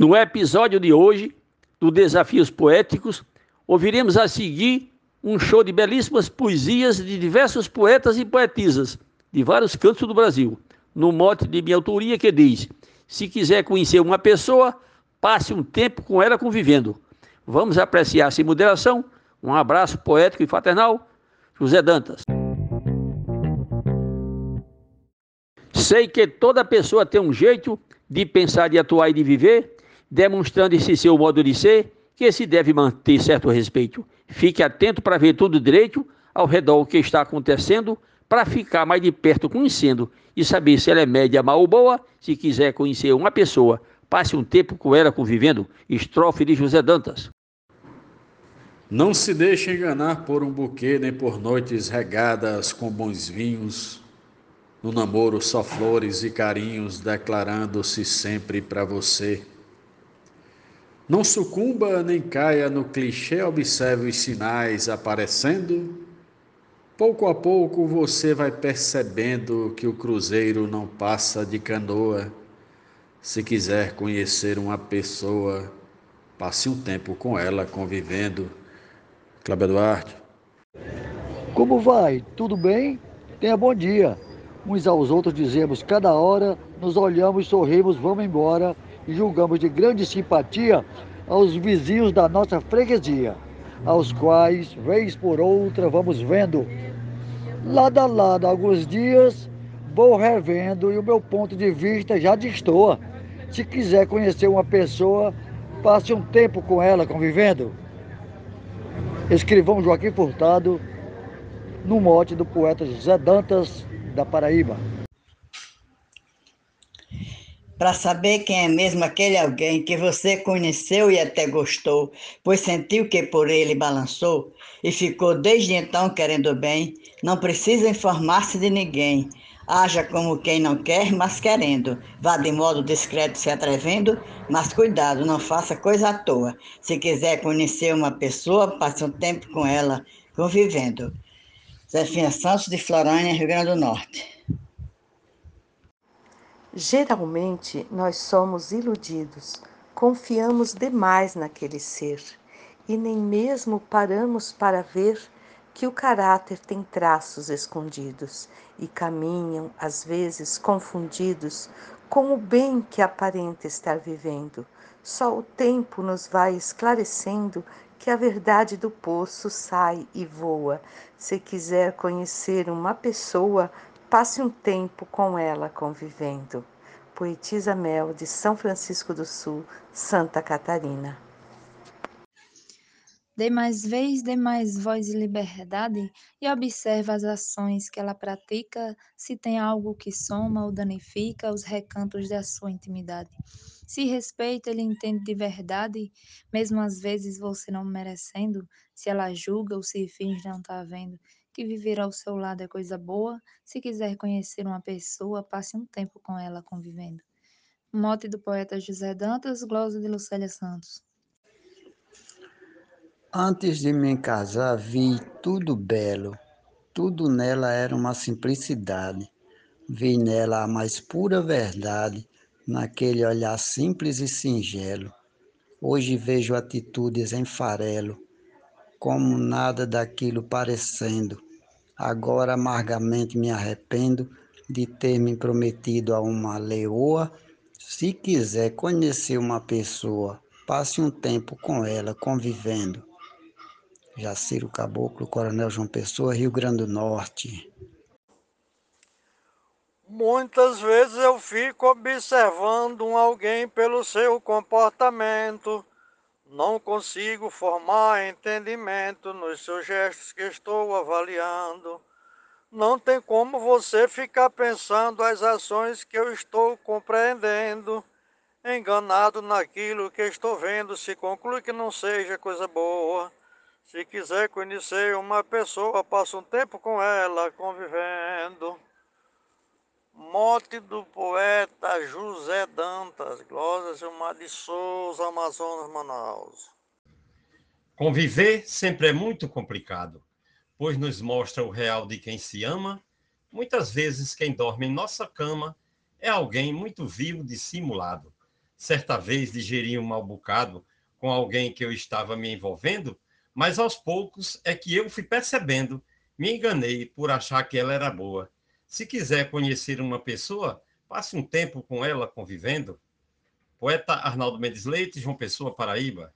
No episódio de hoje, do Desafios Poéticos, ouviremos a seguir um show de belíssimas poesias de diversos poetas e poetisas de vários cantos do Brasil, no mote de minha autoria que diz: Se quiser conhecer uma pessoa, passe um tempo com ela convivendo. Vamos apreciar sem moderação. Um abraço poético e fraternal, José Dantas. Sei que toda pessoa tem um jeito de pensar, de atuar e de viver, demonstrando esse seu modo de ser, que se deve manter certo respeito. Fique atento para ver tudo direito ao redor o que está acontecendo, para ficar mais de perto conhecendo e saber se ela é média, mal ou boa. Se quiser conhecer uma pessoa, passe um tempo com ela convivendo. Estrofe de José Dantas. Não se deixe enganar por um buquê, nem por noites regadas com bons vinhos. No namoro só flores e carinhos, declarando-se sempre para você. Não sucumba nem caia no clichê, observe os sinais aparecendo. Pouco a pouco você vai percebendo que o cruzeiro não passa de canoa. Se quiser conhecer uma pessoa, passe um tempo com ela convivendo. Cláudio Duarte. Como vai? Tudo bem? Tenha bom dia. Uns aos outros dizemos cada hora, nos olhamos, sorrimos, vamos embora e julgamos de grande simpatia aos vizinhos da nossa freguesia, aos quais, vez por outra, vamos vendo. Lado a lado, alguns dias, vou revendo e o meu ponto de vista já destoa. Se quiser conhecer uma pessoa, passe um tempo com ela convivendo. Escrivão Joaquim Furtado, no mote do poeta José Dantas, da Paraíba. Para saber quem é mesmo aquele alguém que você conheceu e até gostou, pois sentiu que por ele balançou e ficou desde então querendo bem, não precisa informar-se de ninguém. Haja como quem não quer, mas querendo. Vá de modo discreto se atrevendo, mas cuidado, não faça coisa à toa. Se quiser conhecer uma pessoa, passe um tempo com ela, convivendo. Zefina Santos, de Florânia, Rio Grande do Norte. Geralmente, nós somos iludidos, confiamos demais naquele ser e nem mesmo paramos para ver que o caráter tem traços escondidos e caminham, às vezes, confundidos com o bem que aparenta estar vivendo. Só o tempo nos vai esclarecendo que a verdade do poço sai e voa. Se quiser conhecer uma pessoa, passe um tempo com ela convivendo. Poetisa Mel, de São Francisco do Sul, Santa Catarina. Dê mais vez, dê mais voz e liberdade e observe as ações que ela pratica, se tem algo que soma ou danifica os recantos da sua intimidade. Se respeita, ele entende de verdade, mesmo às vezes você não merecendo, se ela julga ou se finge não estar tá vendo. Que viver ao seu lado é coisa boa, se quiser conhecer uma pessoa, passe um tempo com ela convivendo. Mote do poeta José Dantas, glosa de Lucélia Santos. Antes de me casar, vi tudo belo. Tudo nela era uma simplicidade. Vi nela a mais pura verdade, naquele olhar simples e singelo. Hoje vejo atitudes em farelo, como nada daquilo parecendo. Agora amargamente me arrependo de ter me prometido a uma leoa. Se quiser conhecer uma pessoa, passe um tempo com ela convivendo Jaciro Caboclo, Coronel João Pessoa, Rio Grande do Norte. Muitas vezes eu fico observando um alguém pelo seu comportamento. Não consigo formar entendimento nos seus gestos que estou avaliando. Não tem como você ficar pensando as ações que eu estou compreendendo. Enganado naquilo que estou vendo, se conclui que não seja coisa boa. Se quiser conhecer uma pessoa, passa um tempo com ela, convivendo. Mote do poeta José Dantas, Glória Gilmar de Souza, Amazonas, Manaus. Conviver sempre é muito complicado, pois nos mostra o real de quem se ama. Muitas vezes quem dorme em nossa cama é alguém muito vil dissimulado. certa vez digeri um mal bocado com alguém que eu estava me envolvendo, mas aos poucos é que eu fui percebendo, me enganei por achar que ela era boa. Se quiser conhecer uma pessoa, passe um tempo com ela convivendo. Poeta Arnaldo Mendes Leite, João Pessoa, Paraíba.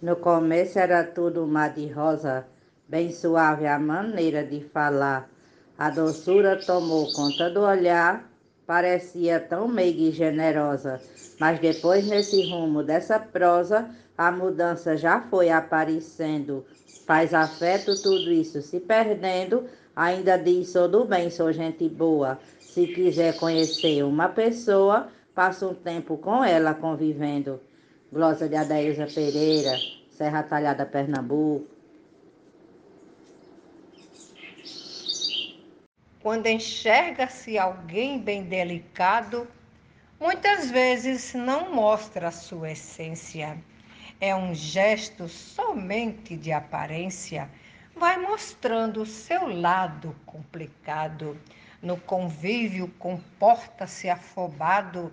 No começo era tudo mar de rosa, bem suave a maneira de falar. A doçura tomou conta do olhar, parecia tão meiga e generosa. Mas depois, nesse rumo dessa prosa, a mudança já foi aparecendo. Faz afeto, tudo isso se perdendo. Ainda diz: sou do bem, sou gente boa. Se quiser conhecer uma pessoa, passa um tempo com ela convivendo. Glosa de Adaísa Pereira, Serra Talhada, Pernambuco. Quando enxerga-se alguém bem delicado, muitas vezes não mostra sua essência. É um gesto somente de aparência, vai mostrando o seu lado complicado. No convívio, comporta-se afobado,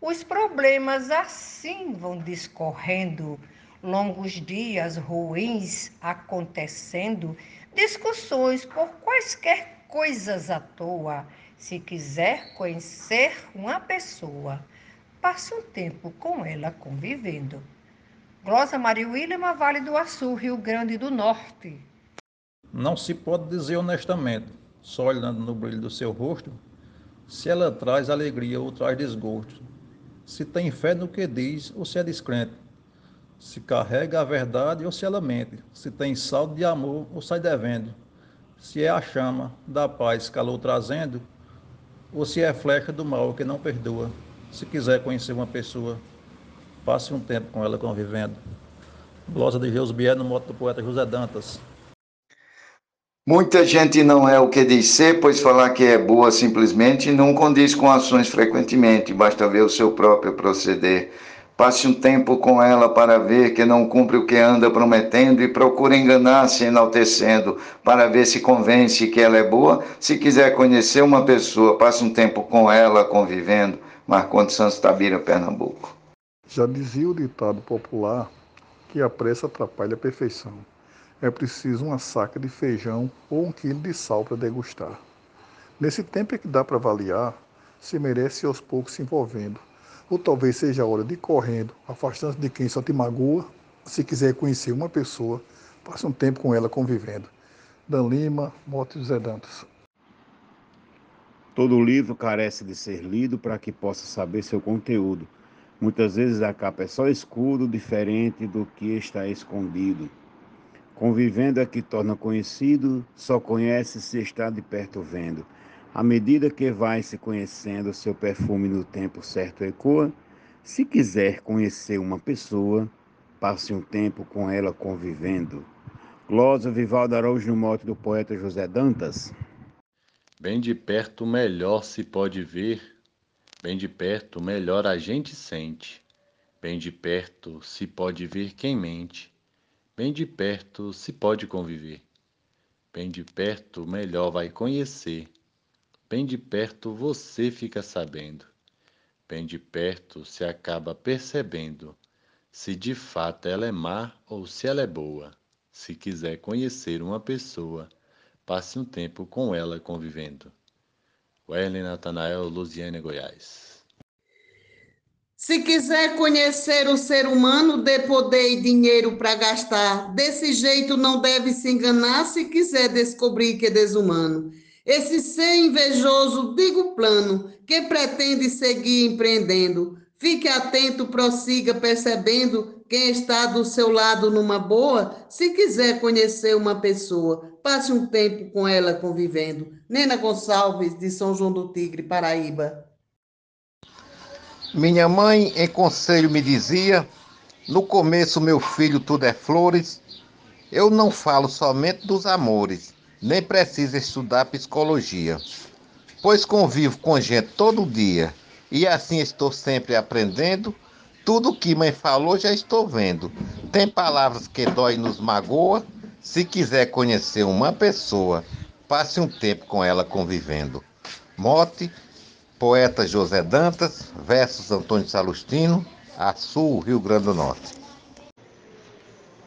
os problemas assim vão discorrendo, longos dias ruins acontecendo, discussões por quaisquer coisas à toa. Se quiser conhecer uma pessoa, passe um tempo com ela convivendo. Glosa Maria William, Vale do Açu, Rio Grande do Norte. Não se pode dizer honestamente, só olhando no brilho do seu rosto, se ela traz alegria ou traz desgosto se tem fé no que diz ou se é descrente, se carrega a verdade ou se ela mente, se tem saldo de amor ou sai devendo, se é a chama da paz calor trazendo, ou se é flecha do mal que não perdoa. Se quiser conhecer uma pessoa, passe um tempo com ela convivendo. Glosa de Deus Bier no moto do poeta José Dantas. Muita gente não é o que diz ser, pois falar que é boa simplesmente não condiz com ações frequentemente, basta ver o seu próprio proceder. Passe um tempo com ela para ver que não cumpre o que anda prometendo e procure enganar-se enaltecendo, para ver se convence que ela é boa. Se quiser conhecer uma pessoa, passe um tempo com ela convivendo. Marcondes Santos Tabira, Pernambuco. Já dizia o ditado popular que a pressa atrapalha a perfeição é preciso uma saca de feijão ou um quilo de sal para degustar. Nesse tempo é que dá para avaliar se merece aos poucos se envolvendo, ou talvez seja a hora de ir correndo, afastando-se de quem só te magoa. Se quiser conhecer uma pessoa, passe um tempo com ela convivendo. Dan Lima, Moto José Dantas. Todo livro carece de ser lido para que possa saber seu conteúdo. Muitas vezes a capa é só escudo, diferente do que está escondido. Convivendo é que torna conhecido, só conhece se está de perto vendo. À medida que vai se conhecendo, seu perfume no tempo certo ecoa. Se quiser conhecer uma pessoa, passe um tempo com ela convivendo. Glosa Vivaldo Araújo no mote do poeta José Dantas. Bem de perto melhor se pode ver, bem de perto melhor a gente sente, bem de perto se pode ver quem mente Bem de perto se pode conviver. Bem de perto melhor vai conhecer. Bem de perto você fica sabendo. Bem de perto se acaba percebendo se de fato ela é má ou se ela é boa. Se quiser conhecer uma pessoa, passe um tempo com ela convivendo. Werlen Natanael, Luziane, Goiás. Se quiser conhecer o ser humano, dê poder e dinheiro para gastar. Desse jeito não deve se enganar se quiser descobrir que é desumano. Esse ser invejoso, digo plano, que pretende seguir empreendendo. Fique atento, prossiga percebendo quem está do seu lado numa boa. Se quiser conhecer uma pessoa, passe um tempo com ela convivendo. Nena Gonçalves, de São João do Tigre, Paraíba. Minha mãe em conselho me dizia: no começo, meu filho, tudo é flores. Eu não falo somente dos amores, nem preciso estudar psicologia, pois convivo com gente todo dia e assim estou sempre aprendendo. Tudo que mãe falou já estou vendo. Tem palavras que dói e nos magoa. Se quiser conhecer uma pessoa, passe um tempo com ela convivendo. Mote Poeta José Dantas, versos Antônio Salustino, Açu, Rio Grande do Norte.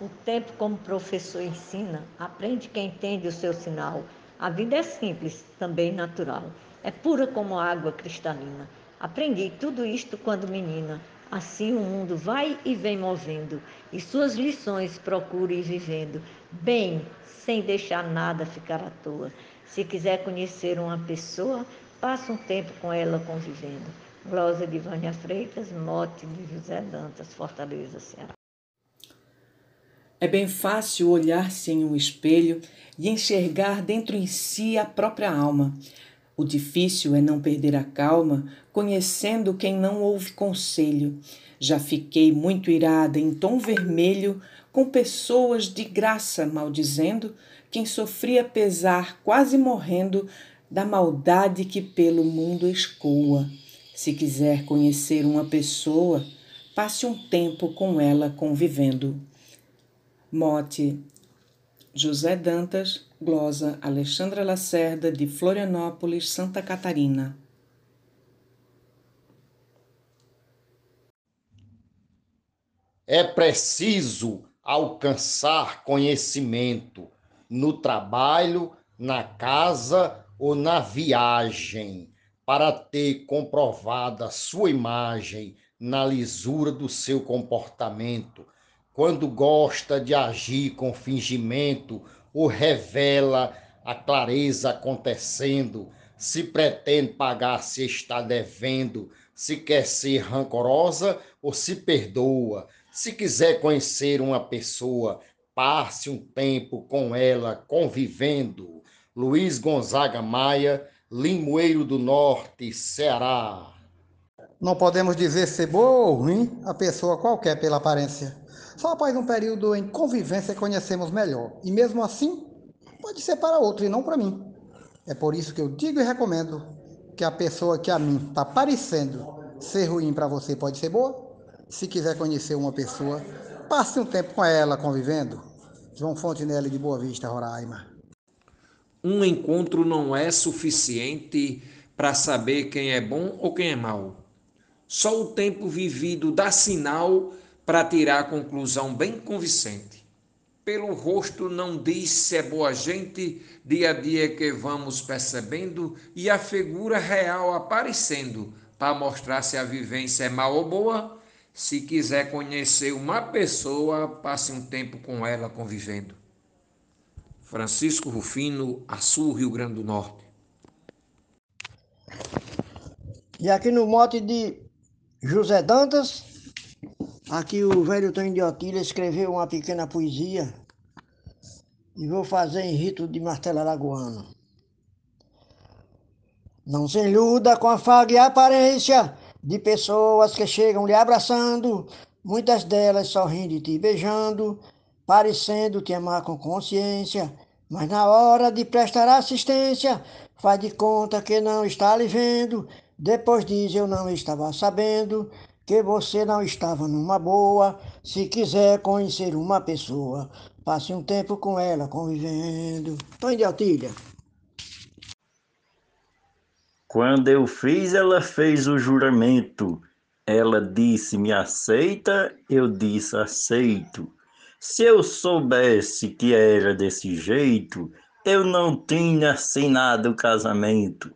O tempo como professor ensina, aprende quem entende o seu sinal. A vida é simples, também natural. É pura como água cristalina. Aprendi tudo isto quando menina. Assim o mundo vai e vem movendo, e suas lições procure ir vivendo, bem, sem deixar nada ficar à toa. Se quiser conhecer uma pessoa, passe um tempo com ela convivendo. Glosa de Vânia Freitas, mote de José Dantas, Fortaleza, Ceará. É bem fácil olhar-se em um espelho e enxergar dentro em si a própria alma. O difícil é não perder a calma, conhecendo quem não ouve conselho. Já fiquei muito irada em tom vermelho com pessoas de graça maldizendo quem sofria pesar, quase morrendo, da maldade que pelo mundo escoa. Se quiser conhecer uma pessoa, passe um tempo com ela convivendo. Mote José Dantas, glosa Alexandra Lacerda, de Florianópolis, Santa Catarina. É preciso alcançar conhecimento no trabalho, na casa ou na viagem, para ter comprovada sua imagem na lisura do seu comportamento quando gosta de agir com fingimento ou revela a clareza acontecendo, se pretende pagar se está devendo, se quer ser rancorosa ou se perdoa. Se quiser conhecer uma pessoa, passe um tempo com ela convivendo. Luiz Gonzaga Maia, Limoeiro do Norte, Ceará. Não podemos dizer ser boa ou ruim a pessoa qualquer pela aparência. Só após um período em convivência conhecemos melhor. E mesmo assim, pode ser para outro e não para mim. É por isso que eu digo e recomendo que a pessoa que a mim está parecendo ser ruim para você pode ser boa. Se quiser conhecer uma pessoa, passe um tempo com ela convivendo. João Fontenelle de Boa Vista, Roraima. Um encontro não é suficiente para saber quem é bom ou quem é mau. Só o tempo vivido dá sinal para tirar a conclusão bem convincente. Pelo rosto não diz se é boa gente, dia a dia que vamos percebendo e a figura real aparecendo, para mostrar se a vivência é mal ou boa. Se quiser conhecer uma pessoa, passe um tempo com ela convivendo. Francisco Rufino, Açu, Rio Grande do Norte. E aqui no mote de José Dantas, Aqui o velho Tony de Otília escreveu uma pequena poesia e vou fazer em rito de martelo aragoano. Não se iluda com a faga e a aparência de pessoas que chegam lhe abraçando, muitas delas sorrindo e te beijando, parecendo te amar com consciência, mas na hora de prestar assistência, faz de conta que não está lhe vendo, depois diz eu não estava sabendo, que você não estava numa boa. Se quiser conhecer uma pessoa, passe um tempo com ela convivendo. Tony de Altilha. Quando eu fiz, ela fez o juramento. Ela disse: Me aceita? Eu disse: Aceito. Se eu soubesse que era desse jeito, eu não tinha assinado o casamento.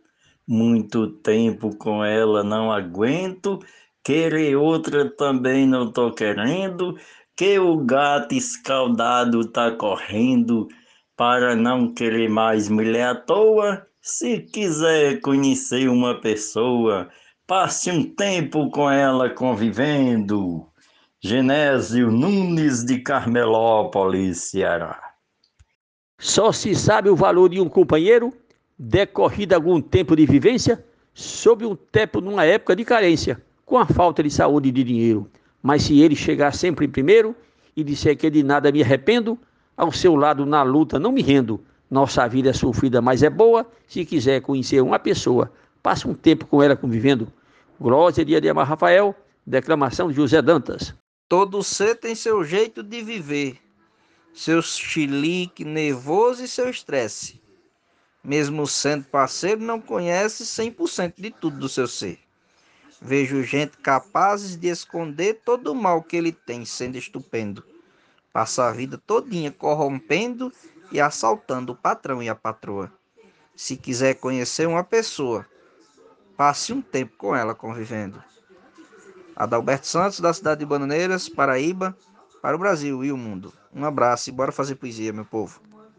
Muito tempo com ela não aguento Querer outra também não tô querendo, que o gato escaldado tá correndo, para não querer mais mulher à toa. Se quiser conhecer uma pessoa, passe um tempo com ela convivendo. Genésio Nunes de Carmelópolis, Ceará. Só se sabe o valor de um companheiro decorrido algum tempo de vivência sob um tempo numa época de carência com a falta de saúde e de dinheiro. Mas se ele chegar sempre primeiro e disser que de nada me arrependo, ao seu lado na luta não me rendo. Nossa vida é sofrida, mas é boa. Se quiser conhecer uma pessoa, passe um tempo com ela convivendo. Glória de Ademar Rafael, declamação de José Dantas. Todo ser tem seu jeito de viver, seu chilique nervoso e seu estresse. Mesmo sendo parceiro, não conhece 100% de tudo do seu ser. Vejo gente capazes de esconder todo o mal que ele tem, sendo estupendo. Passa a vida todinha corrompendo e assaltando o patrão e a patroa. Se quiser conhecer uma pessoa, passe um tempo com ela convivendo. Adalberto Santos, da cidade de Bananeiras, Paraíba, para o Brasil e o mundo. Um abraço e bora fazer poesia, meu povo.